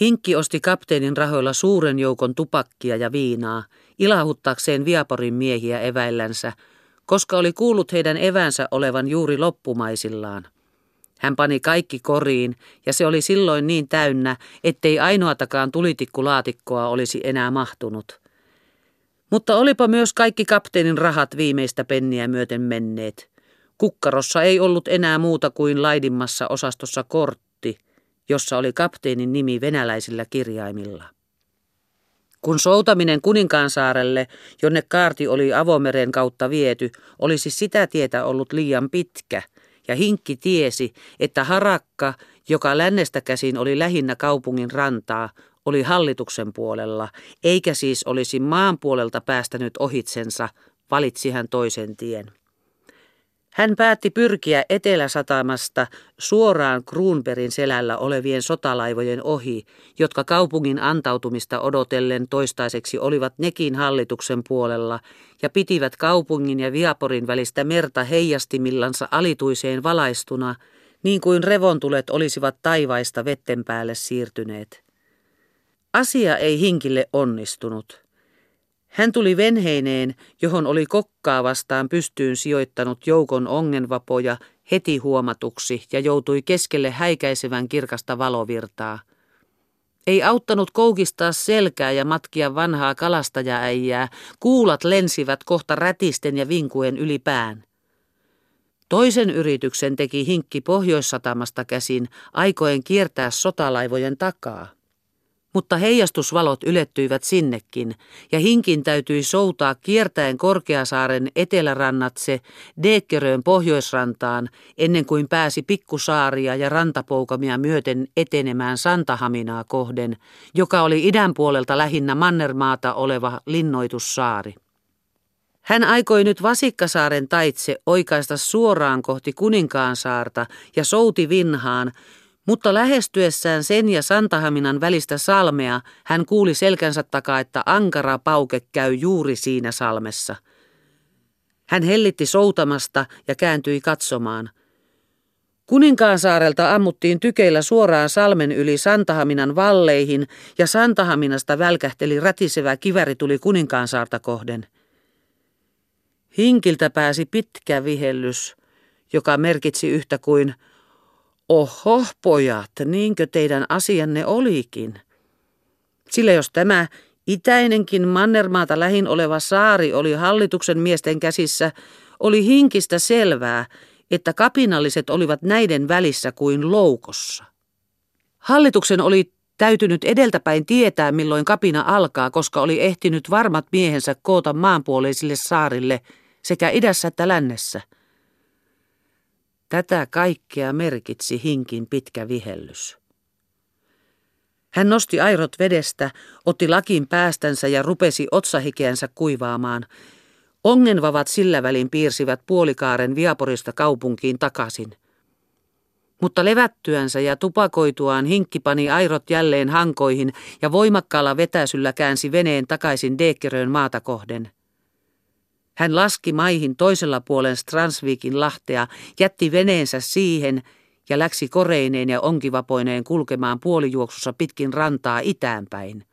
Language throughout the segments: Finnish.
Hinkki osti kapteenin rahoilla suuren joukon tupakkia ja viinaa, ilahuttaakseen Viaporin miehiä eväillänsä, koska oli kuullut heidän evänsä olevan juuri loppumaisillaan. Hän pani kaikki koriin, ja se oli silloin niin täynnä, ettei ainoatakaan tulitikkulaatikkoa olisi enää mahtunut. Mutta olipa myös kaikki kapteenin rahat viimeistä penniä myöten menneet. Kukkarossa ei ollut enää muuta kuin laidimmassa osastossa kortti, jossa oli kapteenin nimi venäläisillä kirjaimilla. Kun soutaminen Kuninkaansaarelle, jonne kaarti oli avomeren kautta viety, olisi sitä tietä ollut liian pitkä, ja Hinkki tiesi, että harakka, joka lännestä käsin oli lähinnä kaupungin rantaa, oli hallituksen puolella, eikä siis olisi maan puolelta päästänyt ohitsensa, valitsi hän toisen tien. Hän päätti pyrkiä eteläsatamasta suoraan Kruunberin selällä olevien sotalaivojen ohi, jotka kaupungin antautumista odotellen toistaiseksi olivat nekin hallituksen puolella ja pitivät kaupungin ja Viaporin välistä merta heijastimillansa alituiseen valaistuna, niin kuin revontulet olisivat taivaista vetten päälle siirtyneet. Asia ei hinkille onnistunut. Hän tuli venheineen, johon oli kokkaa vastaan pystyyn sijoittanut joukon ongenvapoja heti huomatuksi ja joutui keskelle häikäisevän kirkasta valovirtaa. Ei auttanut koukistaa selkää ja matkia vanhaa kalastajaäijää, kuulat lensivät kohta rätisten ja vinkuen yli pään. Toisen yrityksen teki hinkki pohjoissatamasta käsin, aikoen kiertää sotalaivojen takaa. Mutta heijastusvalot ylettyivät sinnekin, ja hinkin täytyi soutaa kiertäen Korkeasaaren etelärannatse Deekkeröön pohjoisrantaan, ennen kuin pääsi pikkusaaria ja rantapoukamia myöten etenemään Santahaminaa kohden, joka oli idän puolelta lähinnä Mannermaata oleva linnoitussaari. Hän aikoi nyt Vasikkasaaren taitse oikaista suoraan kohti Kuninkaansaarta ja souti vinhaan, mutta lähestyessään sen ja Santahaminan välistä salmea hän kuuli selkänsä takaa, että ankara pauke käy juuri siinä salmessa. Hän hellitti soutamasta ja kääntyi katsomaan. Kuninkaansaarelta ammuttiin tykeillä suoraan salmen yli Santahaminan valleihin ja Santahaminasta välkähteli rätisevä kiväri tuli Kuninkaansaarta kohden. Hinkiltä pääsi pitkä vihellys, joka merkitsi yhtä kuin – Oho, pojat, niinkö teidän asianne olikin? Sillä jos tämä itäinenkin Mannermaata lähin oleva saari oli hallituksen miesten käsissä, oli hinkistä selvää, että kapinalliset olivat näiden välissä kuin loukossa. Hallituksen oli täytynyt edeltäpäin tietää, milloin kapina alkaa, koska oli ehtinyt varmat miehensä koota maanpuoleisille saarille sekä idässä että lännessä – Tätä kaikkea merkitsi hinkin pitkä vihellys. Hän nosti airot vedestä, otti lakin päästänsä ja rupesi otsahikeänsä kuivaamaan. Ongenvavat sillä välin piirsivät puolikaaren Viaporista kaupunkiin takaisin. Mutta levättyänsä ja tupakoituaan hinkki pani airot jälleen hankoihin ja voimakkaalla vetäsyllä käänsi veneen takaisin Deekkeröön maata kohden. Hän laski maihin toisella puolen Stransvikin lahtea, jätti veneensä siihen ja läksi koreineen ja onkivapoineen kulkemaan puolijuoksussa pitkin rantaa itäänpäin.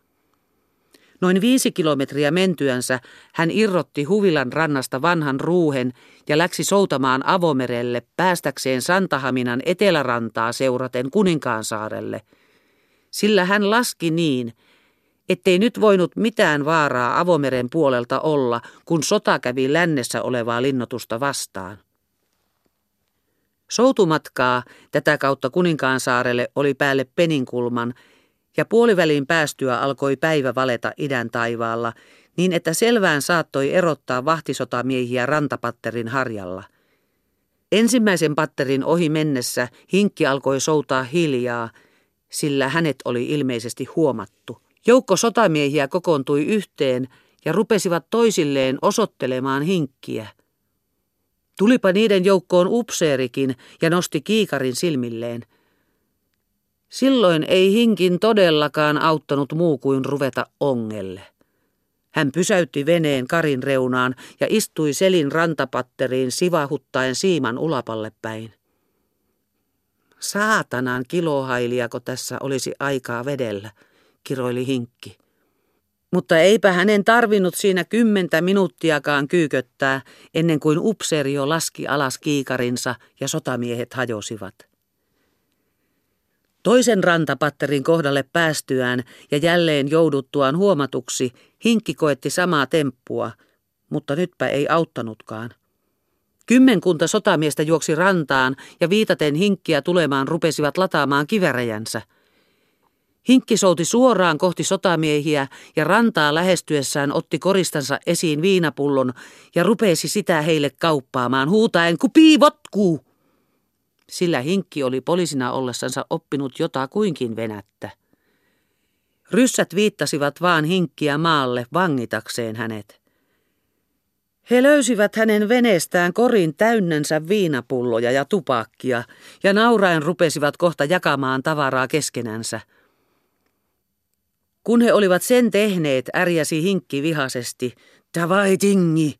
Noin viisi kilometriä mentyänsä hän irrotti Huvilan rannasta vanhan ruuhen ja läksi soutamaan avomerelle päästäkseen Santahaminan etelärantaa seuraten Kuninkaansaarelle. Sillä hän laski niin, ettei nyt voinut mitään vaaraa avomeren puolelta olla, kun sota kävi lännessä olevaa linnotusta vastaan. Soutumatkaa tätä kautta Kuninkaansaarelle oli päälle Peninkulman, ja puoliväliin päästyä alkoi päivä valeta idän taivaalla, niin että selvään saattoi erottaa vahtisotamiehiä rantapatterin harjalla. Ensimmäisen patterin ohi mennessä hinkki alkoi soutaa hiljaa, sillä hänet oli ilmeisesti huomattu. Joukko sotamiehiä kokoontui yhteen ja rupesivat toisilleen osoittelemaan hinkkiä. Tulipa niiden joukkoon upseerikin ja nosti kiikarin silmilleen. Silloin ei hinkin todellakaan auttanut muu kuin ruveta ongelle. Hän pysäytti veneen karin reunaan ja istui selin rantapatteriin sivahuttaen siiman ulapalle päin. Saatanan kilohailiako tässä olisi aikaa vedellä, kiroili hinkki. Mutta eipä hänen tarvinnut siinä kymmentä minuuttiakaan kyyköttää, ennen kuin upseerio laski alas kiikarinsa ja sotamiehet hajosivat. Toisen rantapatterin kohdalle päästyään ja jälleen jouduttuaan huomatuksi, hinkki koetti samaa temppua, mutta nytpä ei auttanutkaan. Kymmenkunta sotamiestä juoksi rantaan ja viitaten hinkkiä tulemaan rupesivat lataamaan kiväräjänsä. Hinkki souti suoraan kohti sotamiehiä ja rantaa lähestyessään otti koristansa esiin viinapullon ja rupesi sitä heille kauppaamaan huutaen kupii votkuu. Sillä hinkki oli poliisina ollessansa oppinut jotakuinkin venättä. Ryssät viittasivat vaan hinkkiä maalle vangitakseen hänet. He löysivät hänen veneestään korin täynnänsä viinapulloja ja tupakkia ja nauraen rupesivat kohta jakamaan tavaraa keskenänsä. Kun he olivat sen tehneet, ärjäsi hinkki vihasesti, Davai tingi!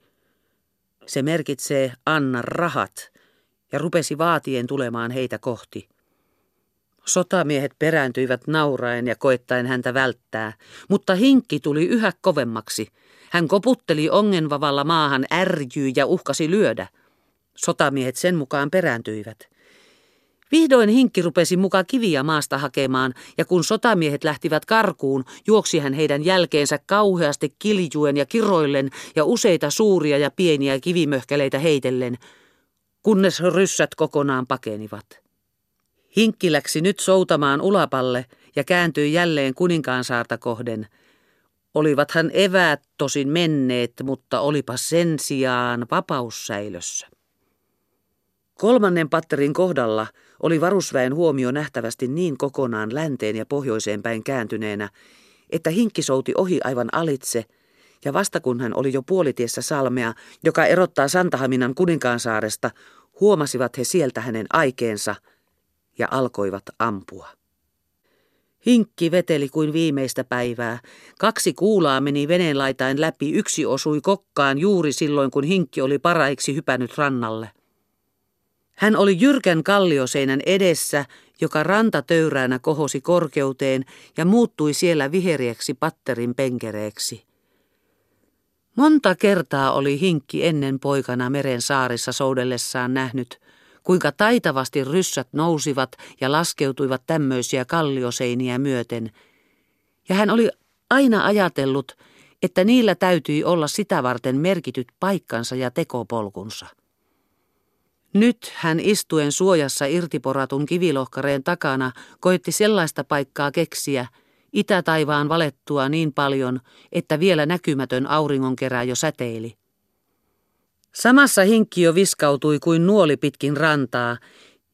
Se merkitsee anna rahat ja rupesi vaatien tulemaan heitä kohti. Sotamiehet perääntyivät nauraen ja koettaen häntä välttää, mutta hinkki tuli yhä kovemmaksi. Hän koputteli ongenvavalla maahan, ärjyi ja uhkasi lyödä. Sotamiehet sen mukaan perääntyivät. Vihdoin hinkki rupesi muka kiviä maasta hakemaan, ja kun sotamiehet lähtivät karkuun, juoksi hän heidän jälkeensä kauheasti kiljuen ja kiroillen ja useita suuria ja pieniä kivimöhkäleitä heitellen, kunnes ryssät kokonaan pakenivat. Hinkki läksi nyt soutamaan ulapalle ja kääntyi jälleen kuninkaansaarta kohden. Olivathan eväät tosin menneet, mutta olipa sen sijaan vapaussäilössä. Kolmannen patterin kohdalla oli varusväen huomio nähtävästi niin kokonaan länteen ja pohjoiseen päin kääntyneenä, että hinkki souti ohi aivan alitse, ja vasta kun hän oli jo puolitiessä salmea, joka erottaa Santahaminan kuninkaansaaresta, huomasivat he sieltä hänen aikeensa ja alkoivat ampua. Hinkki veteli kuin viimeistä päivää. Kaksi kuulaa meni veneenlaitain läpi, yksi osui kokkaan juuri silloin, kun hinkki oli paraiksi hypännyt rannalle. Hän oli jyrkän kallioseinän edessä, joka rantatöyräänä kohosi korkeuteen ja muuttui siellä viheriäksi patterin penkereeksi. Monta kertaa oli hinkki ennen poikana meren saarissa soudellessaan nähnyt, kuinka taitavasti ryssät nousivat ja laskeutuivat tämmöisiä kallioseiniä myöten. Ja hän oli aina ajatellut, että niillä täytyi olla sitä varten merkityt paikkansa ja tekopolkunsa. Nyt hän istuen suojassa irtiporatun kivilohkareen takana koitti sellaista paikkaa keksiä, itätaivaan valettua niin paljon, että vielä näkymätön auringonkerä jo säteili. Samassa hinkki jo viskautui kuin nuoli pitkin rantaa,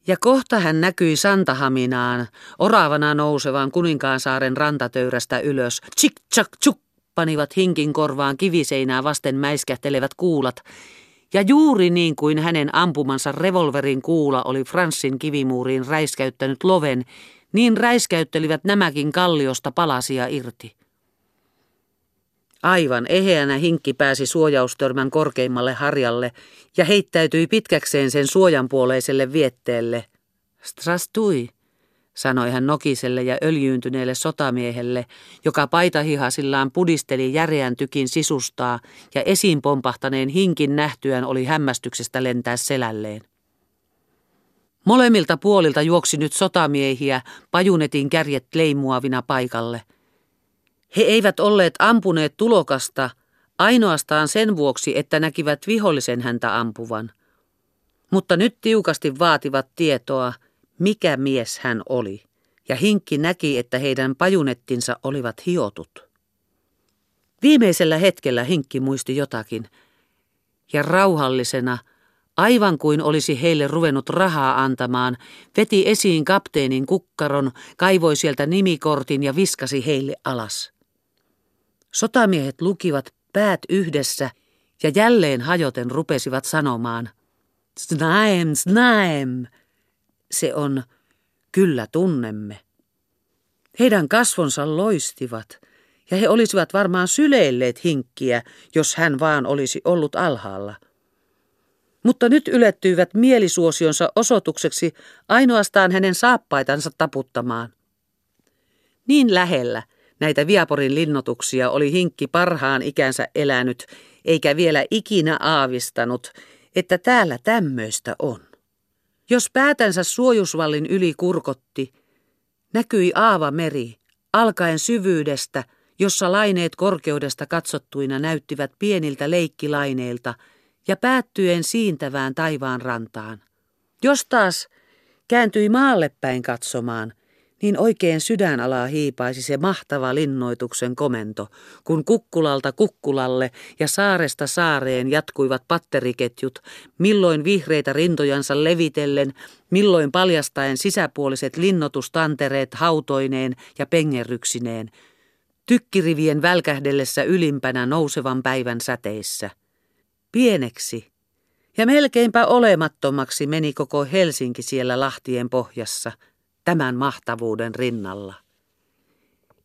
ja kohta hän näkyi Santahaminaan, oravana nousevan kuninkaansaaren rantatöyrästä ylös. Tsik tsak tsuk panivat hinkin korvaan kiviseinää vasten mäiskähtelevät kuulat, ja juuri niin kuin hänen ampumansa revolverin kuula oli Franssin kivimuuriin räiskäyttänyt loven, niin räiskäyttelivät nämäkin kalliosta palasia irti. Aivan eheänä hinkki pääsi suojaustörmän korkeimmalle harjalle ja heittäytyi pitkäkseen sen suojanpuoleiselle vietteelle. Strastui, sanoi hän nokiselle ja öljyyntyneelle sotamiehelle, joka paitahihasillaan pudisteli järeän tykin sisustaa ja esiin pompahtaneen hinkin nähtyään oli hämmästyksestä lentää selälleen. Molemmilta puolilta juoksi nyt sotamiehiä pajunetin kärjet leimuavina paikalle. He eivät olleet ampuneet tulokasta ainoastaan sen vuoksi, että näkivät vihollisen häntä ampuvan. Mutta nyt tiukasti vaativat tietoa, mikä mies hän oli, ja Hinkki näki, että heidän pajunettinsa olivat hiotut. Viimeisellä hetkellä Hinkki muisti jotakin, ja rauhallisena, aivan kuin olisi heille ruvennut rahaa antamaan, veti esiin kapteenin kukkaron, kaivoi sieltä nimikortin ja viskasi heille alas. Sotamiehet lukivat päät yhdessä ja jälleen hajoten rupesivat sanomaan, Snaem, snaem! Se on, kyllä tunnemme. Heidän kasvonsa loistivat, ja he olisivat varmaan syleilleet hinkkiä, jos hän vaan olisi ollut alhaalla. Mutta nyt ylettyivät mielisuosionsa osoitukseksi ainoastaan hänen saappaitansa taputtamaan. Niin lähellä näitä Viaporin linnotuksia oli Hinkki parhaan ikänsä elänyt, eikä vielä ikinä aavistanut, että täällä tämmöistä on. Jos päätänsä suojusvallin yli kurkotti, näkyi aava meri, alkaen syvyydestä, jossa laineet korkeudesta katsottuina näyttivät pieniltä leikkilaineilta ja päättyen siintävään taivaan rantaan. Jos taas kääntyi maalle päin katsomaan – niin oikein sydänalaa hiipaisi se mahtava linnoituksen komento, kun kukkulalta kukkulalle ja saaresta saareen jatkuivat patteriketjut, milloin vihreitä rintojansa levitellen, milloin paljastaen sisäpuoliset linnotustantereet hautoineen ja pengerryksineen, tykkirivien välkähdellessä ylimpänä nousevan päivän säteissä. Pieneksi ja melkeinpä olemattomaksi meni koko Helsinki siellä lahtien pohjassa – tämän mahtavuuden rinnalla.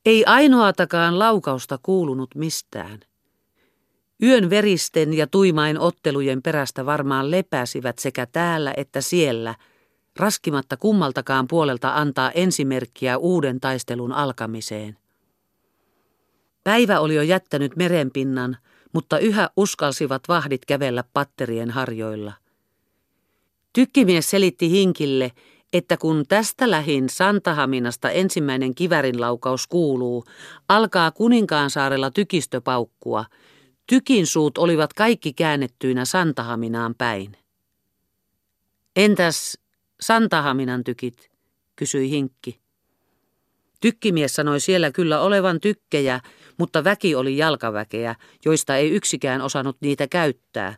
Ei ainoatakaan laukausta kuulunut mistään. Yön veristen ja tuimain ottelujen perästä varmaan lepäsivät sekä täällä että siellä, raskimatta kummaltakaan puolelta antaa ensimerkkiä uuden taistelun alkamiseen. Päivä oli jo jättänyt merenpinnan, mutta yhä uskalsivat vahdit kävellä patterien harjoilla. Tykkimies selitti Hinkille, että kun tästä lähin Santahaminasta ensimmäinen kivärinlaukaus kuuluu, alkaa Kuninkaansaarella tykistöpaukkua. Tykin suut olivat kaikki käännettyinä Santahaminaan päin. Entäs Santahaminan tykit, kysyi Hinkki. Tykkimies sanoi siellä kyllä olevan tykkejä, mutta väki oli jalkaväkeä, joista ei yksikään osannut niitä käyttää.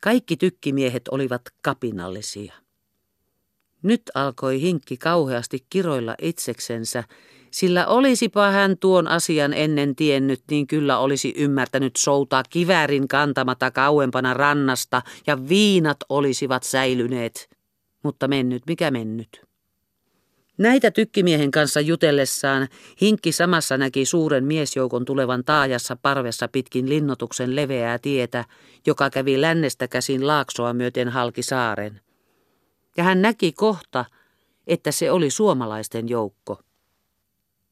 Kaikki tykkimiehet olivat kapinallisia. Nyt alkoi hinkki kauheasti kiroilla itseksensä, sillä olisipa hän tuon asian ennen tiennyt, niin kyllä olisi ymmärtänyt soutaa kivärin kantamata kauempana rannasta ja viinat olisivat säilyneet. Mutta mennyt, mikä mennyt. Näitä tykkimiehen kanssa jutellessaan Hinkki samassa näki suuren miesjoukon tulevan taajassa parvessa pitkin linnotuksen leveää tietä, joka kävi lännestä käsin laaksoa myöten halki saaren ja hän näki kohta, että se oli suomalaisten joukko.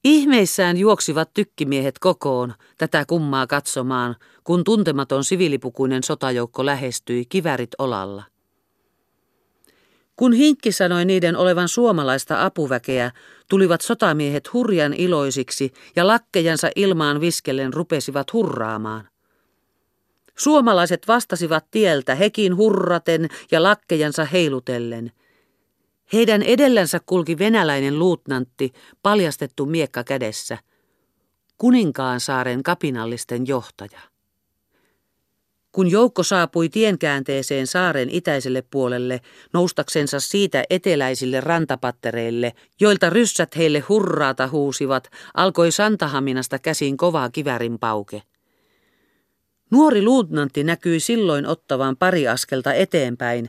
Ihmeissään juoksivat tykkimiehet kokoon tätä kummaa katsomaan, kun tuntematon siviilipukuinen sotajoukko lähestyi kivärit olalla. Kun Hinkki sanoi niiden olevan suomalaista apuväkeä, tulivat sotamiehet hurjan iloisiksi ja lakkejansa ilmaan viskellen rupesivat hurraamaan. Suomalaiset vastasivat tieltä hekin hurraten ja lakkejansa heilutellen. Heidän edellänsä kulki venäläinen luutnantti, paljastettu miekka kädessä, Kuninkaan saaren kapinallisten johtaja. Kun joukko saapui tienkäänteeseen saaren itäiselle puolelle, noustaksensa siitä eteläisille rantapattereille, joilta ryssät heille hurraata huusivat, alkoi Santahaminasta käsin kovaa kivärin pauke. Nuori luutnantti näkyi silloin ottavan pari askelta eteenpäin,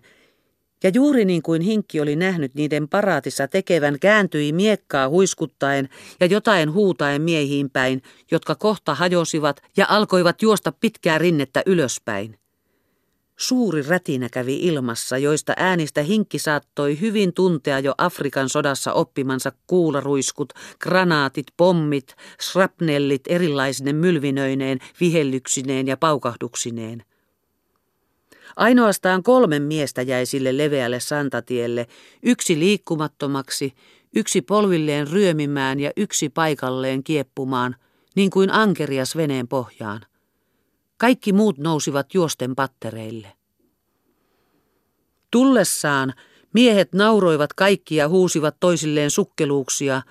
ja juuri niin kuin Hinkki oli nähnyt niiden paraatissa tekevän, kääntyi miekkaa huiskuttaen ja jotain huutaen miehiin päin, jotka kohta hajosivat ja alkoivat juosta pitkää rinnettä ylöspäin. Suuri rätinä kävi ilmassa, joista äänistä hinkki saattoi hyvin tuntea jo Afrikan sodassa oppimansa kuularuiskut, granaatit, pommit, shrapnellit erilaisine mylvinöineen, vihellyksineen ja paukahduksineen. Ainoastaan kolmen miestä jäi sille leveälle santatielle, yksi liikkumattomaksi, yksi polvilleen ryömimään ja yksi paikalleen kieppumaan, niin kuin ankerias veneen pohjaan. Kaikki muut nousivat juosten pattereille. Tullessaan miehet nauroivat kaikki ja huusivat toisilleen sukkeluuksia,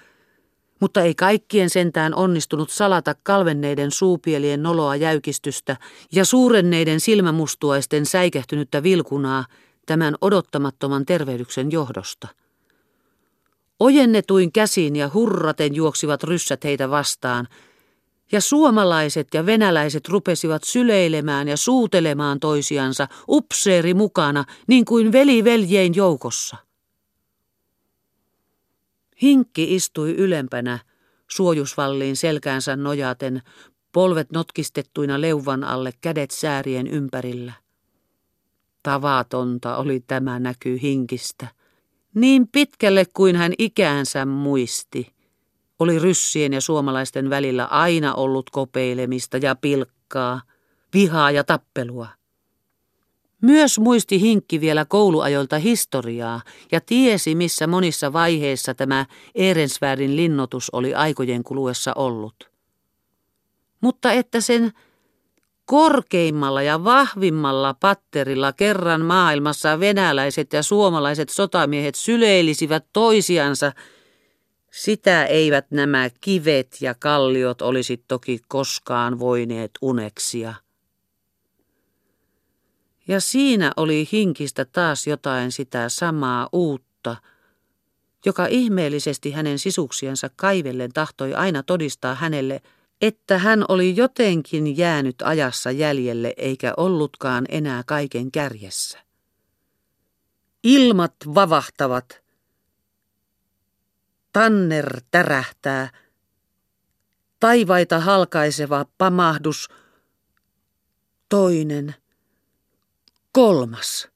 mutta ei kaikkien sentään onnistunut salata kalvenneiden suupielien noloa jäykistystä ja suurenneiden silmämustuaisten säikähtynyttä vilkunaa tämän odottamattoman tervehdyksen johdosta. Ojennetuin käsin ja hurraten juoksivat ryssät heitä vastaan – ja suomalaiset ja venäläiset rupesivat syleilemään ja suutelemaan toisiansa upseeri mukana, niin kuin veli veljein joukossa. Hinkki istui ylempänä, suojusvalliin selkäänsä nojaten, polvet notkistettuina leuvan alle, kädet säärien ympärillä. Tavatonta oli tämä näky hinkistä. Niin pitkälle kuin hän ikäänsä muisti, oli ryssien ja suomalaisten välillä aina ollut kopeilemista ja pilkkaa, vihaa ja tappelua. Myös muisti Hinkki vielä kouluajoilta historiaa ja tiesi, missä monissa vaiheissa tämä Ehrensvärdin linnotus oli aikojen kuluessa ollut. Mutta että sen korkeimmalla ja vahvimmalla patterilla kerran maailmassa venäläiset ja suomalaiset sotamiehet syleilisivät toisiansa, sitä eivät nämä kivet ja kalliot olisi toki koskaan voineet uneksia. Ja siinä oli hinkistä taas jotain sitä samaa uutta, joka ihmeellisesti hänen sisuksiensa kaivellen tahtoi aina todistaa hänelle, että hän oli jotenkin jäänyt ajassa jäljelle eikä ollutkaan enää kaiken kärjessä. Ilmat vavahtavat. Tanner tärähtää. Taivaita halkaiseva pamahdus. Toinen. Kolmas.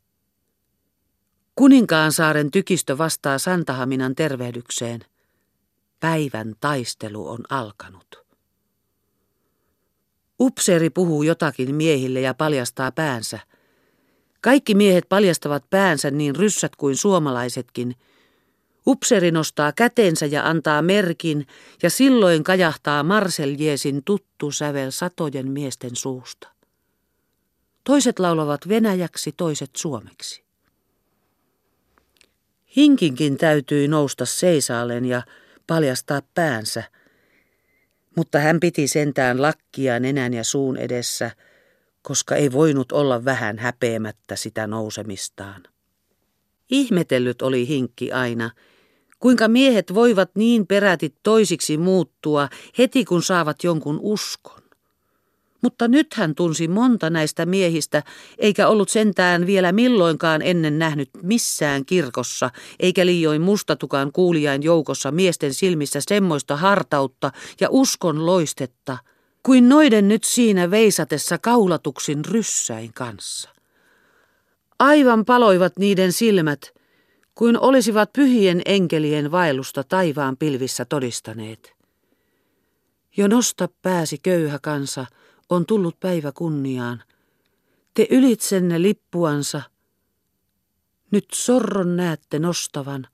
Kuninkaansaaren tykistö vastaa Santahaminan tervehdykseen. Päivän taistelu on alkanut. Upseeri puhuu jotakin miehille ja paljastaa päänsä. Kaikki miehet paljastavat päänsä niin ryssät kuin suomalaisetkin. Upseeri nostaa kätensä ja antaa merkin, ja silloin kajahtaa Marseljesin tuttu sävel satojen miesten suusta. Toiset laulavat venäjäksi, toiset suomeksi. Hinkinkin täytyi nousta seisaalleen ja paljastaa päänsä – mutta hän piti sentään lakkia nenän ja suun edessä, koska ei voinut olla vähän häpeämättä sitä nousemistaan. Ihmetellyt oli hinkki aina, kuinka miehet voivat niin peräti toisiksi muuttua heti kun saavat jonkun uskon. Mutta nyt hän tunsi monta näistä miehistä, eikä ollut sentään vielä milloinkaan ennen nähnyt missään kirkossa, eikä liioin mustatukan kuulijain joukossa miesten silmissä semmoista hartautta ja uskon loistetta, kuin noiden nyt siinä veisatessa kaulatuksin ryssäin kanssa. Aivan paloivat niiden silmät, kuin olisivat pyhien enkelien vaellusta taivaan pilvissä todistaneet. Jo nosta pääsi köyhä kansa, on tullut päivä kunniaan. Te ylitsenne lippuansa. Nyt sorron näette nostavan.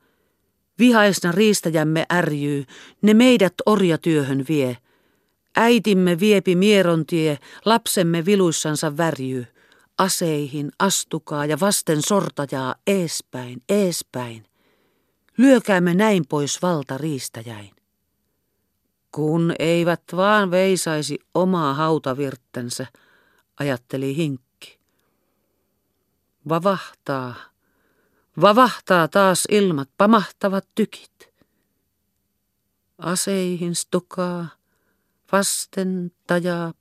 Vihaisna riistäjämme ärjyy, ne meidät orjatyöhön vie. Äitimme viepi mierontie, lapsemme viluissansa värjyy. Aseihin, astukaa ja vasten sortajaa eespäin, eespäin. Lyökäämme näin pois valta riistäjäin. Kun eivät vaan veisaisi omaa hautavirttänsä, ajatteli Hinkki. Vavahtaa, vavahtaa taas ilmat, pamahtavat tykit. Aseihin stukaa, vasten tajaa,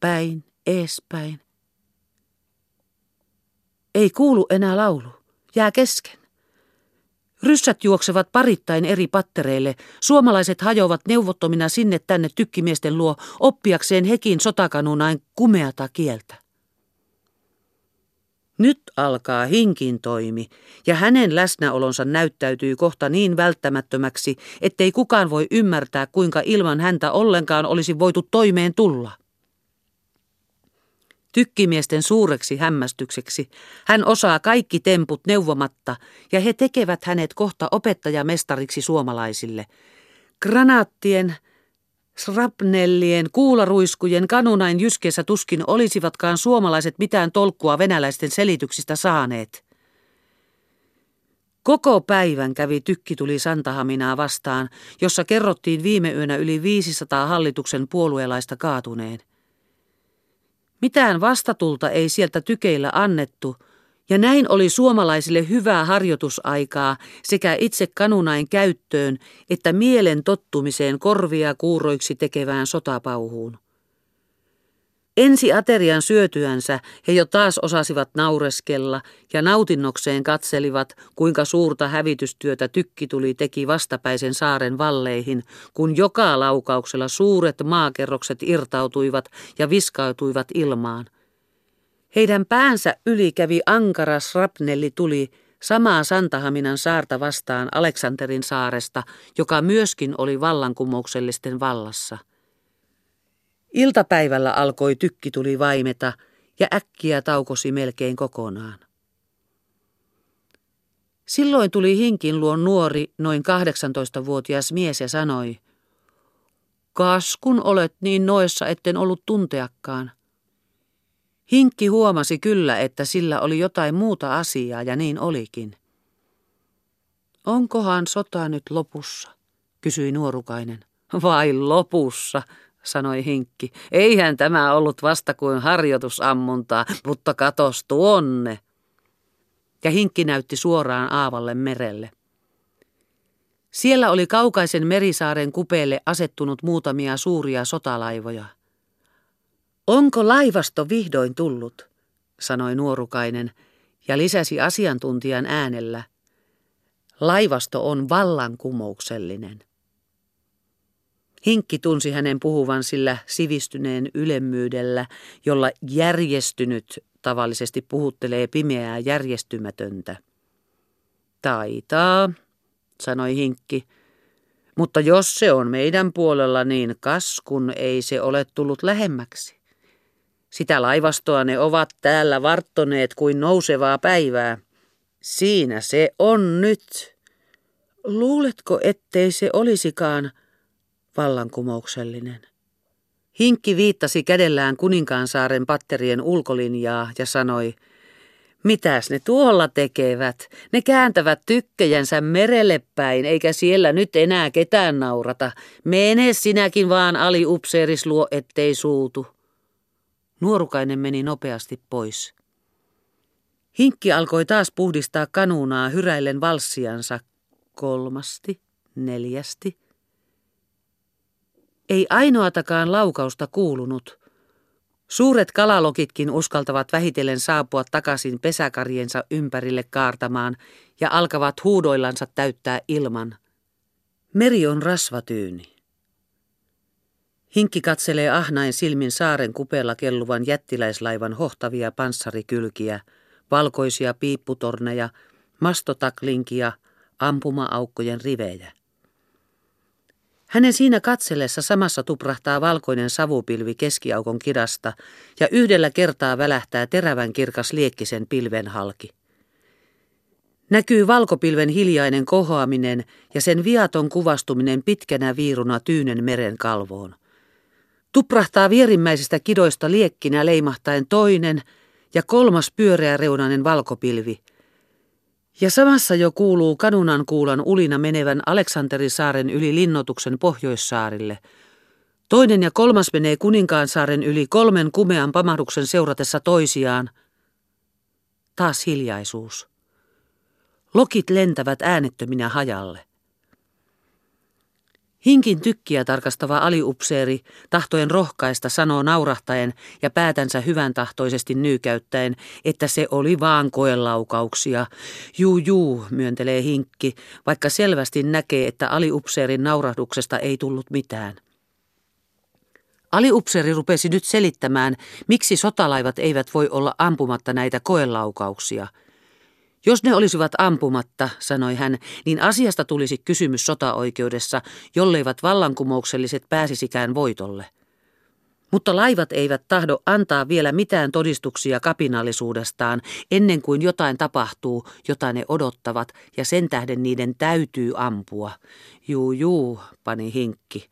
päin, eespäin. Ei kuulu enää laulu, jää kesken. Ryssät juoksevat parittain eri pattereille, suomalaiset hajoavat neuvottomina sinne tänne tykkimiesten luo oppiakseen hekin sotakanunain kumeata kieltä. Nyt alkaa hinkin toimi, ja hänen läsnäolonsa näyttäytyy kohta niin välttämättömäksi, ettei kukaan voi ymmärtää, kuinka ilman häntä ollenkaan olisi voitu toimeen tulla. Tykkimiesten suureksi hämmästykseksi hän osaa kaikki temput neuvomatta ja he tekevät hänet kohta opettajamestariksi suomalaisille. Granaattien, srapnellien, kuularuiskujen, kanunain jyskeessä tuskin olisivatkaan suomalaiset mitään tolkkua venäläisten selityksistä saaneet. Koko päivän kävi tykki tuli Santahaminaa vastaan, jossa kerrottiin viime yönä yli 500 hallituksen puolueelaista kaatuneen. Mitään vastatulta ei sieltä tykeillä annettu, ja näin oli suomalaisille hyvää harjoitusaikaa sekä itse kanunain käyttöön että mielen tottumiseen korvia kuuroiksi tekevään sotapauhuun. Ensi aterian syötyänsä he jo taas osasivat naureskella ja nautinnokseen katselivat, kuinka suurta hävitystyötä tykkituli teki vastapäisen saaren valleihin, kun joka laukauksella suuret maakerrokset irtautuivat ja viskautuivat ilmaan. Heidän päänsä yli kävi ankara srapnelli tuli samaa Santahaminan saarta vastaan Aleksanterin saaresta, joka myöskin oli vallankumouksellisten vallassa. Iltapäivällä alkoi tykki tuli vaimeta ja äkkiä taukosi melkein kokonaan. Silloin tuli hinkin luon nuori, noin 18-vuotias mies ja sanoi, Kas kun olet niin noissa, etten ollut tunteakaan. Hinkki huomasi kyllä, että sillä oli jotain muuta asiaa ja niin olikin. Onkohan sota nyt lopussa, kysyi nuorukainen. Vai lopussa, sanoi Hinkki. Eihän tämä ollut vasta kuin harjoitusammuntaa, mutta katos tuonne. Ja Hinkki näytti suoraan aavalle merelle. Siellä oli kaukaisen merisaaren kupeelle asettunut muutamia suuria sotalaivoja. Onko laivasto vihdoin tullut, sanoi nuorukainen ja lisäsi asiantuntijan äänellä. Laivasto on vallankumouksellinen. Hinkki tunsi hänen puhuvan sillä sivistyneen ylemmyydellä, jolla järjestynyt tavallisesti puhuttelee pimeää järjestymätöntä. Taitaa, sanoi Hinkki. Mutta jos se on meidän puolella, niin kas kun ei se ole tullut lähemmäksi. Sitä laivastoa ne ovat täällä varttoneet kuin nousevaa päivää. Siinä se on nyt. Luuletko, ettei se olisikaan vallankumouksellinen? Hinkki viittasi kädellään Kuninkaansaaren patterien ulkolinjaa ja sanoi, Mitäs ne tuolla tekevät? Ne kääntävät tykkejänsä merelle päin, eikä siellä nyt enää ketään naurata. Mene sinäkin vaan aliupseeris luo, ettei suutu. Nuorukainen meni nopeasti pois. Hinkki alkoi taas puhdistaa kanuunaa hyräillen valssiansa kolmasti, neljästi. Ei ainoatakaan laukausta kuulunut – Suuret kalalokitkin uskaltavat vähitellen saapua takaisin pesäkarjensa ympärille kaartamaan ja alkavat huudoillansa täyttää ilman. Meri on rasvatyyni. Hinkki katselee ahnain silmin saaren kupeella kelluvan jättiläislaivan hohtavia panssarikylkiä, valkoisia piipputorneja, mastotaklinkia, ampuma-aukkojen rivejä. Hänen siinä katsellessa samassa tuprahtaa valkoinen savupilvi keskiaukon kidasta ja yhdellä kertaa välähtää terävän kirkas liekkisen pilven halki. Näkyy valkopilven hiljainen kohoaminen ja sen viaton kuvastuminen pitkänä viiruna Tyynen meren kalvoon. Tuprahtaa vierimmäisistä kidoista liekkinä leimahtaen toinen ja kolmas pyöreä reunainen valkopilvi – ja samassa jo kuuluu kanunan kuulan ulina menevän Aleksanteri-saaren yli linnotuksen Pohjoissaarille. Toinen ja kolmas menee Kuninkaansaaren yli kolmen kumean pamahduksen seuratessa toisiaan. Taas hiljaisuus. Lokit lentävät äänettöminä hajalle. Hinkin tykkiä tarkastava aliupseeri, tahtojen rohkaista, sanoo naurahtaen ja päätänsä hyvän tahtoisesti nyykäyttäen, että se oli vaan koelaukauksia. Juu, juu, myöntelee Hinkki, vaikka selvästi näkee, että aliupseerin naurahduksesta ei tullut mitään. Aliupseeri rupesi nyt selittämään, miksi sotalaivat eivät voi olla ampumatta näitä koelaukauksia – jos ne olisivat ampumatta, sanoi hän, niin asiasta tulisi kysymys sotaoikeudessa, jolleivat vallankumoukselliset pääsisikään voitolle. Mutta laivat eivät tahdo antaa vielä mitään todistuksia kapinallisuudestaan ennen kuin jotain tapahtuu, jota ne odottavat, ja sen tähden niiden täytyy ampua. Juu, juu, pani hinkki.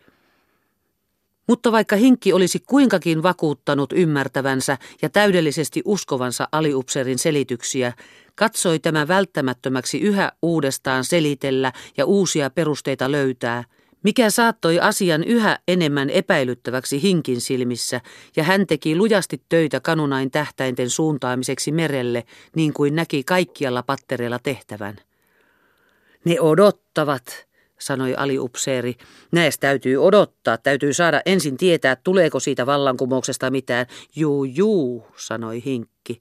Mutta vaikka Hinkki olisi kuinkakin vakuuttanut ymmärtävänsä ja täydellisesti uskovansa aliupserin selityksiä, katsoi tämä välttämättömäksi yhä uudestaan selitellä ja uusia perusteita löytää, mikä saattoi asian yhä enemmän epäilyttäväksi Hinkin silmissä, ja hän teki lujasti töitä kanunain tähtäinten suuntaamiseksi merelle, niin kuin näki kaikkialla pattereilla tehtävän. Ne odottavat, sanoi aliupseeri. Näes täytyy odottaa, täytyy saada ensin tietää, tuleeko siitä vallankumouksesta mitään. Juu, juu, sanoi Hinkki,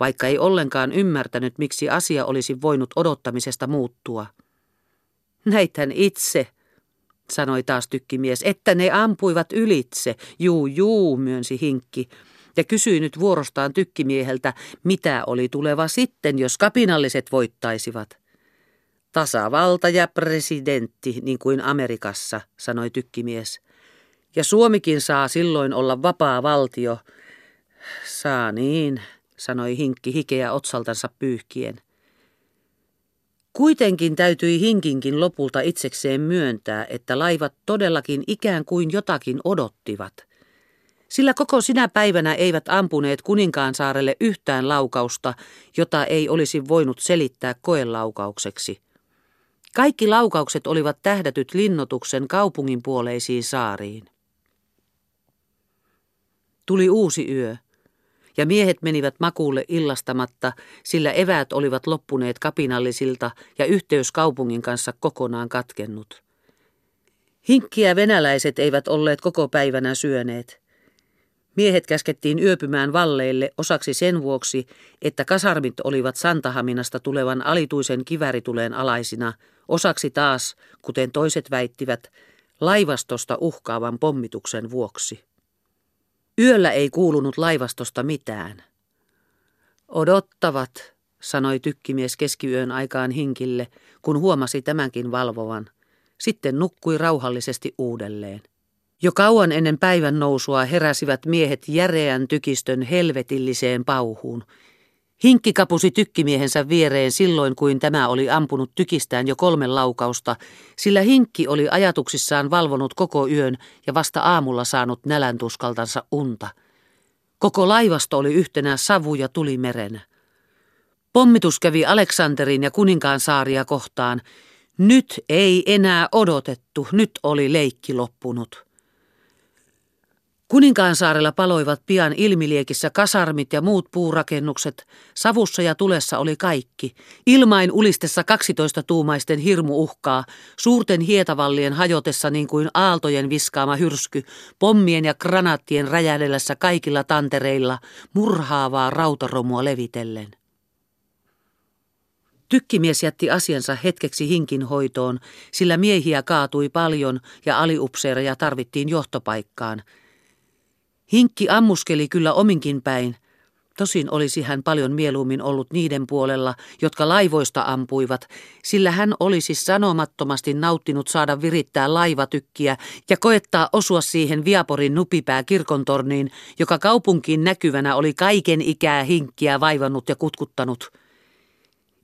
vaikka ei ollenkaan ymmärtänyt, miksi asia olisi voinut odottamisesta muuttua. Näithän itse, sanoi taas tykkimies, että ne ampuivat ylitse. Juu, juu, myönsi Hinkki. ja kysyi nyt vuorostaan tykkimieheltä, mitä oli tuleva sitten, jos kapinalliset voittaisivat. Tasavalta ja presidentti, niin kuin Amerikassa, sanoi tykkimies. Ja Suomikin saa silloin olla vapaa valtio. Saa niin, sanoi Hinkki hikeä otsaltansa pyyhkien. Kuitenkin täytyi Hinkinkin lopulta itsekseen myöntää, että laivat todellakin ikään kuin jotakin odottivat. Sillä koko sinä päivänä eivät ampuneet kuninkaan saarelle yhtään laukausta, jota ei olisi voinut selittää koelaukaukseksi. Kaikki laukaukset olivat tähdätyt linnotuksen kaupungin puoleisiin saariin. Tuli uusi yö ja miehet menivät makuulle illastamatta, sillä eväät olivat loppuneet kapinallisilta ja yhteys kaupungin kanssa kokonaan katkennut. Hinkkiä venäläiset eivät olleet koko päivänä syöneet. Miehet käskettiin yöpymään valleille osaksi sen vuoksi, että kasarmit olivat Santahaminasta tulevan alituisen kivärituleen alaisina, osaksi taas, kuten toiset väittivät, laivastosta uhkaavan pommituksen vuoksi. Yöllä ei kuulunut laivastosta mitään. Odottavat, sanoi tykkimies keskiyön aikaan hinkille, kun huomasi tämänkin valvovan. Sitten nukkui rauhallisesti uudelleen. Jo kauan ennen päivän nousua heräsivät miehet järeän tykistön helvetilliseen pauhuun – Hinkki kapusi tykkimiehensä viereen silloin, kuin tämä oli ampunut tykistään jo kolme laukausta, sillä Hinkki oli ajatuksissaan valvonut koko yön ja vasta aamulla saanut nälän tuskaltansa unta. Koko laivasto oli yhtenä savu ja tuli meren. Pommitus kävi Aleksanterin ja kuninkaan saaria kohtaan. Nyt ei enää odotettu, nyt oli leikki loppunut. Kuninkaansaarella paloivat pian ilmiliekissä kasarmit ja muut puurakennukset. Savussa ja tulessa oli kaikki. Ilmain ulistessa 12 tuumaisten hirmu uhkaa, suurten hietavallien hajotessa niin kuin aaltojen viskaama hyrsky, pommien ja granaattien räjähdellessä kaikilla tantereilla, murhaavaa rautaromua levitellen. Tykkimies jätti asiansa hetkeksi hinkin hoitoon, sillä miehiä kaatui paljon ja aliupseereja tarvittiin johtopaikkaan – Hinkki ammuskeli kyllä ominkin päin. Tosin olisi hän paljon mieluummin ollut niiden puolella, jotka laivoista ampuivat, sillä hän olisi sanomattomasti nauttinut saada virittää laivatykkiä ja koettaa osua siihen Viaporin nupipää kirkontorniin, joka kaupunkiin näkyvänä oli kaiken ikää hinkkiä vaivannut ja kutkuttanut.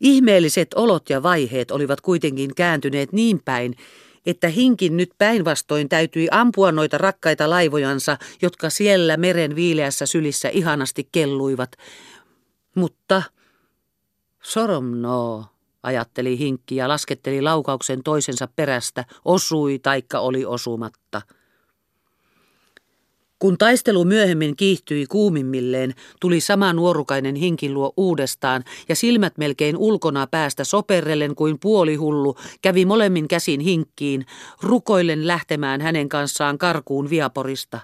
Ihmeelliset olot ja vaiheet olivat kuitenkin kääntyneet niin päin, että hinkin nyt päinvastoin täytyi ampua noita rakkaita laivojansa, jotka siellä meren viileässä sylissä ihanasti kelluivat. Mutta soromno, ajatteli hinkki ja lasketteli laukauksen toisensa perästä, osui taikka oli osumatta. Kun taistelu myöhemmin kiihtyi kuumimmilleen, tuli sama nuorukainen hinkiluo uudestaan ja silmät melkein ulkona päästä soperrellen kuin puolihullu kävi molemmin käsin hinkkiin, rukoillen lähtemään hänen kanssaan karkuun Viaporista.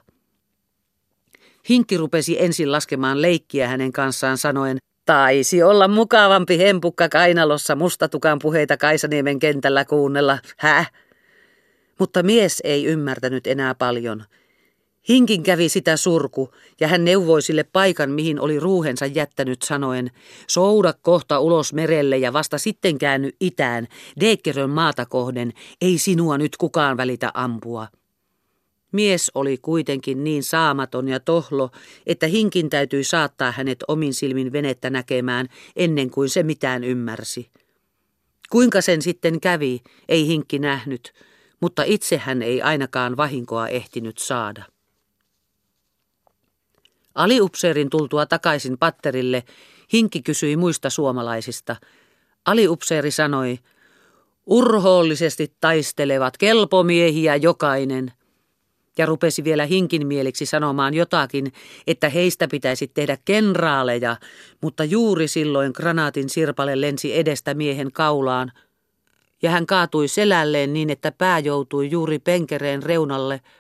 Hinkki rupesi ensin laskemaan leikkiä hänen kanssaan sanoen, taisi olla mukavampi hempukka kainalossa mustatukan puheita Kaisaniemen kentällä kuunnella, häh? Mutta mies ei ymmärtänyt enää paljon – Hinkin kävi sitä surku, ja hän neuvoi sille paikan, mihin oli ruuhensa jättänyt sanoen, souda kohta ulos merelle ja vasta sitten käänny itään, Deekkerön maata kohden, ei sinua nyt kukaan välitä ampua. Mies oli kuitenkin niin saamaton ja tohlo, että Hinkin täytyi saattaa hänet omin silmin venettä näkemään ennen kuin se mitään ymmärsi. Kuinka sen sitten kävi, ei Hinkki nähnyt, mutta itse hän ei ainakaan vahinkoa ehtinyt saada. Aliupseerin tultua takaisin patterille, Hinkki kysyi muista suomalaisista. Aliupseeri sanoi, urhoollisesti taistelevat kelpomiehiä jokainen. Ja rupesi vielä hinkin mieliksi sanomaan jotakin, että heistä pitäisi tehdä kenraaleja, mutta juuri silloin granaatin sirpale lensi edestä miehen kaulaan, ja hän kaatui selälleen niin, että pää joutui juuri penkereen reunalle –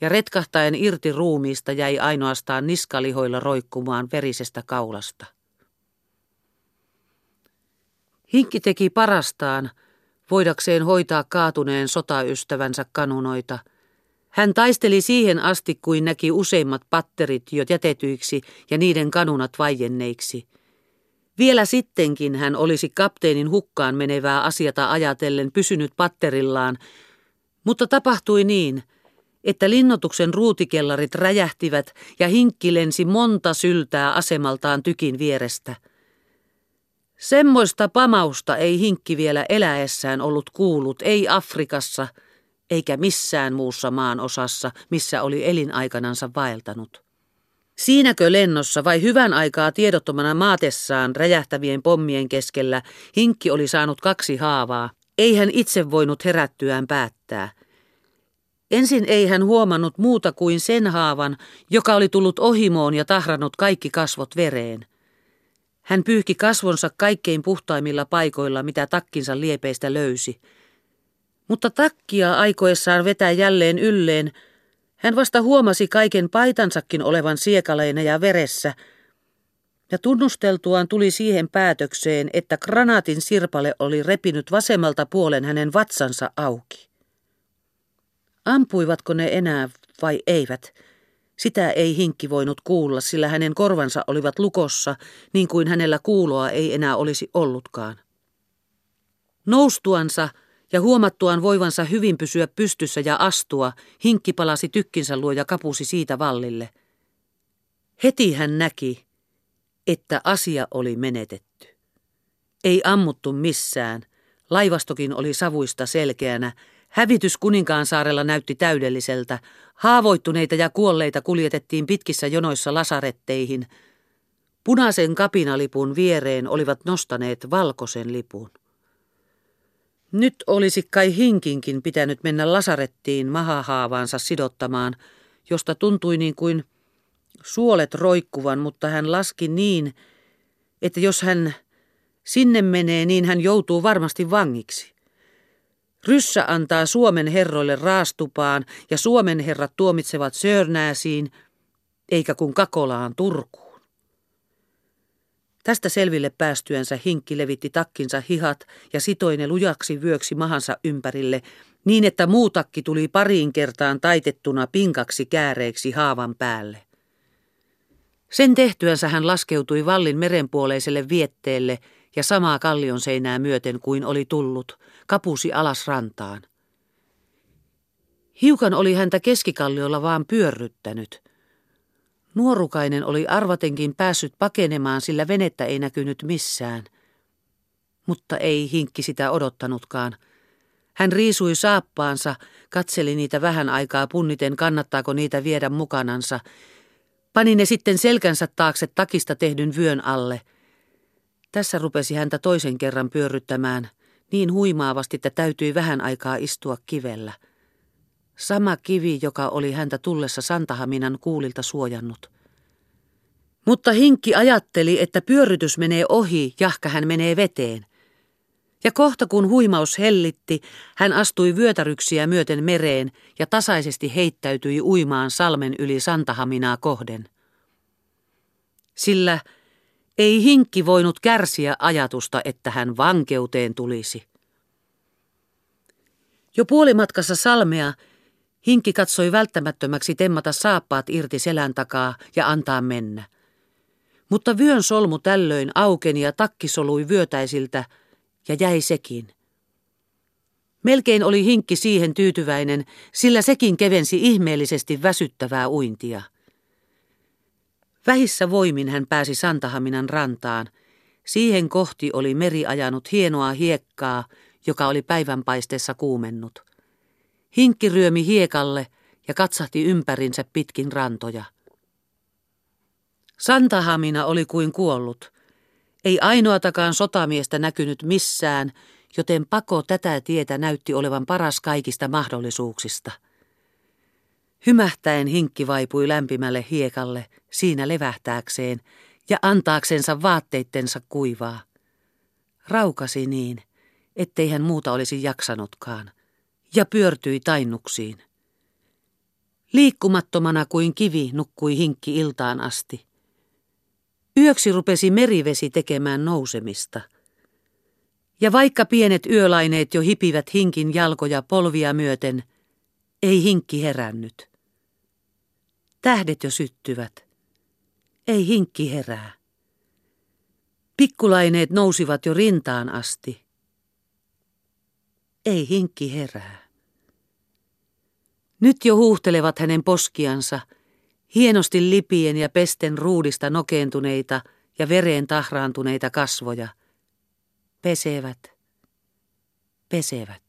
ja retkahtaen irti ruumiista jäi ainoastaan niskalihoilla roikkumaan verisestä kaulasta. Hinkki teki parastaan, voidakseen hoitaa kaatuneen sotaystävänsä kanunoita, Hän taisteli siihen asti, kuin näki useimmat patterit jo jätetyiksi ja niiden kanunat vaienneiksi. Vielä sittenkin hän olisi kapteenin hukkaan menevää asiata ajatellen pysynyt patterillaan, mutta tapahtui niin, että linnotuksen ruutikellarit räjähtivät ja hinkki lensi monta syltää asemaltaan tykin vierestä. Semmoista pamausta ei hinkki vielä eläessään ollut kuullut, ei Afrikassa – eikä missään muussa maan osassa, missä oli elinaikanansa vaeltanut. Siinäkö lennossa vai hyvän aikaa tiedottomana maatessaan räjähtävien pommien keskellä hinkki oli saanut kaksi haavaa, ei hän itse voinut herättyään päättää. Ensin ei hän huomannut muuta kuin sen haavan, joka oli tullut ohimoon ja tahrannut kaikki kasvot vereen. Hän pyyhki kasvonsa kaikkein puhtaimmilla paikoilla, mitä takkinsa liepeistä löysi – mutta takkia aikoessaan vetää jälleen ylleen, hän vasta huomasi kaiken paitansakin olevan siekaleina ja veressä, ja tunnusteltuaan tuli siihen päätökseen, että granaatin sirpale oli repinyt vasemmalta puolen hänen vatsansa auki. Ampuivatko ne enää vai eivät? Sitä ei hinkki voinut kuulla, sillä hänen korvansa olivat lukossa, niin kuin hänellä kuuloa ei enää olisi ollutkaan. Noustuansa ja huomattuaan voivansa hyvin pysyä pystyssä ja astua, hinkki palasi tykkinsä luo ja kapusi siitä vallille. Heti hän näki, että asia oli menetetty. Ei ammuttu missään. Laivastokin oli savuista selkeänä. Hävitys kuninkaan saarella näytti täydelliseltä. Haavoittuneita ja kuolleita kuljetettiin pitkissä jonoissa lasaretteihin. Punaisen kapinalipun viereen olivat nostaneet valkoisen lipun. Nyt olisi kai hinkinkin pitänyt mennä lasarettiin mahahaavaansa sidottamaan, josta tuntui niin kuin suolet roikkuvan, mutta hän laski niin, että jos hän sinne menee, niin hän joutuu varmasti vangiksi. Ryssä antaa Suomen herroille raastupaan ja Suomen herrat tuomitsevat Sörnääsiin, eikä kun Kakolaan Turkuun. Tästä selville päästyänsä hinkki levitti takkinsa hihat ja sitoi ne lujaksi vyöksi mahansa ympärille, niin että muu takki tuli pariin kertaan taitettuna pinkaksi kääreeksi haavan päälle. Sen tehtyänsä hän laskeutui vallin merenpuoleiselle vietteelle ja samaa kallion seinää myöten kuin oli tullut, kapusi alas rantaan. Hiukan oli häntä keskikalliolla vaan pyörryttänyt – Nuorukainen oli arvatenkin päässyt pakenemaan, sillä venettä ei näkynyt missään. Mutta ei hinkki sitä odottanutkaan. Hän riisui saappaansa, katseli niitä vähän aikaa punniten, kannattaako niitä viedä mukanansa. Pani ne sitten selkänsä taakse takista tehdyn vyön alle. Tässä rupesi häntä toisen kerran pyörryttämään, niin huimaavasti, että täytyi vähän aikaa istua kivellä. Sama kivi, joka oli häntä tullessa Santahaminan kuulilta suojannut. Mutta Hinkki ajatteli, että pyörrytys menee ohi, jahka hän menee veteen. Ja kohta kun huimaus hellitti, hän astui vyötäryksiä myöten mereen ja tasaisesti heittäytyi uimaan salmen yli Santahaminaa kohden. Sillä ei Hinkki voinut kärsiä ajatusta, että hän vankeuteen tulisi. Jo puolimatkassa salmea Hinkki katsoi välttämättömäksi temmata saappaat irti selän takaa ja antaa mennä. Mutta vyön solmu tällöin aukeni ja takki solui vyötäisiltä ja jäi sekin. Melkein oli hinkki siihen tyytyväinen, sillä sekin kevensi ihmeellisesti väsyttävää uintia. Vähissä voimin hän pääsi Santahaminan rantaan. Siihen kohti oli meri ajanut hienoa hiekkaa, joka oli päivänpaisteessa kuumennut. Hinkki ryömi hiekalle ja katsahti ympärinsä pitkin rantoja. Santahamina oli kuin kuollut. Ei ainoatakaan sotamiestä näkynyt missään, joten pako tätä tietä näytti olevan paras kaikista mahdollisuuksista. Hymähtäen hinkki vaipui lämpimälle hiekalle, siinä levähtääkseen ja antaaksensa vaatteittensa kuivaa. Raukasi niin, ettei hän muuta olisi jaksanutkaan ja pyörtyi tainnuksiin. Liikkumattomana kuin kivi nukkui hinkki iltaan asti. Yöksi rupesi merivesi tekemään nousemista. Ja vaikka pienet yölaineet jo hipivät hinkin jalkoja polvia myöten, Ei hinkki herännyt. Tähdet jo syttyvät. Ei hinkki herää. Pikkulaineet nousivat jo rintaan asti. Ei hinkki herää. Nyt jo huuhtelevat hänen poskiansa, hienosti lipien ja pesten ruudista nokeentuneita ja vereen tahraantuneita kasvoja. Pesevät, pesevät.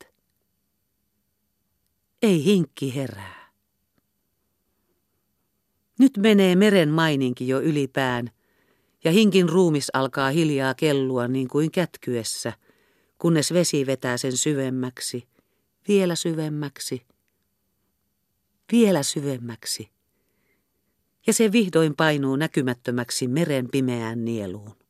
Ei hinkki herää. Nyt menee meren maininki jo ylipään, ja hinkin ruumis alkaa hiljaa kellua niin kuin kätkyessä, kunnes vesi vetää sen syvemmäksi, vielä syvemmäksi, vielä syvemmäksi. Ja se vihdoin painuu näkymättömäksi meren pimeään nieluun.